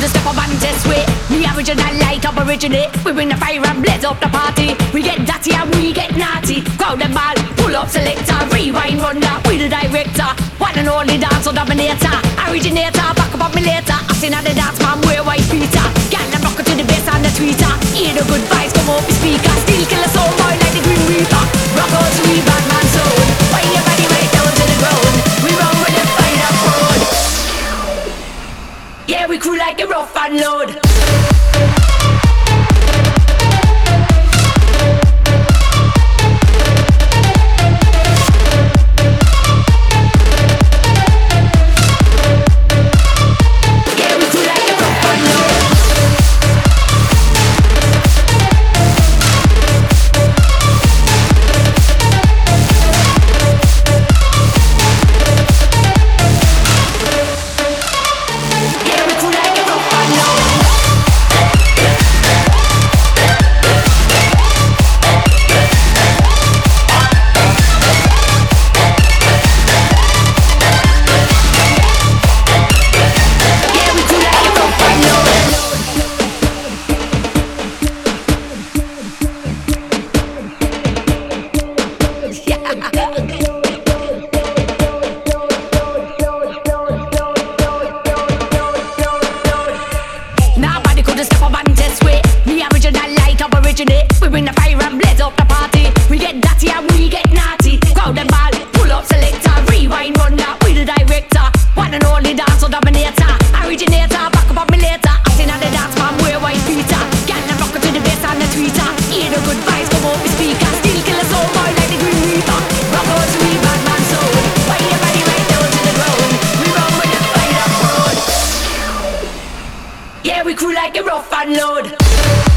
could step up and test way. Me original up originate. We bring the fire and blaze up the party. We get dirty and we get naughty. Crowd and ball, pull up selector, rewind run that. We the director, one and only dancer dominator. Originator, back up on me later. I seen how the dance man wear white Peter. Gal and rock it to the bass and the tweeter. Hear the good vibes come up the speaker. Still kill a and load. Nobody could step up and test way. Me original light up originate. We bring the fire and blaze up the party. And load.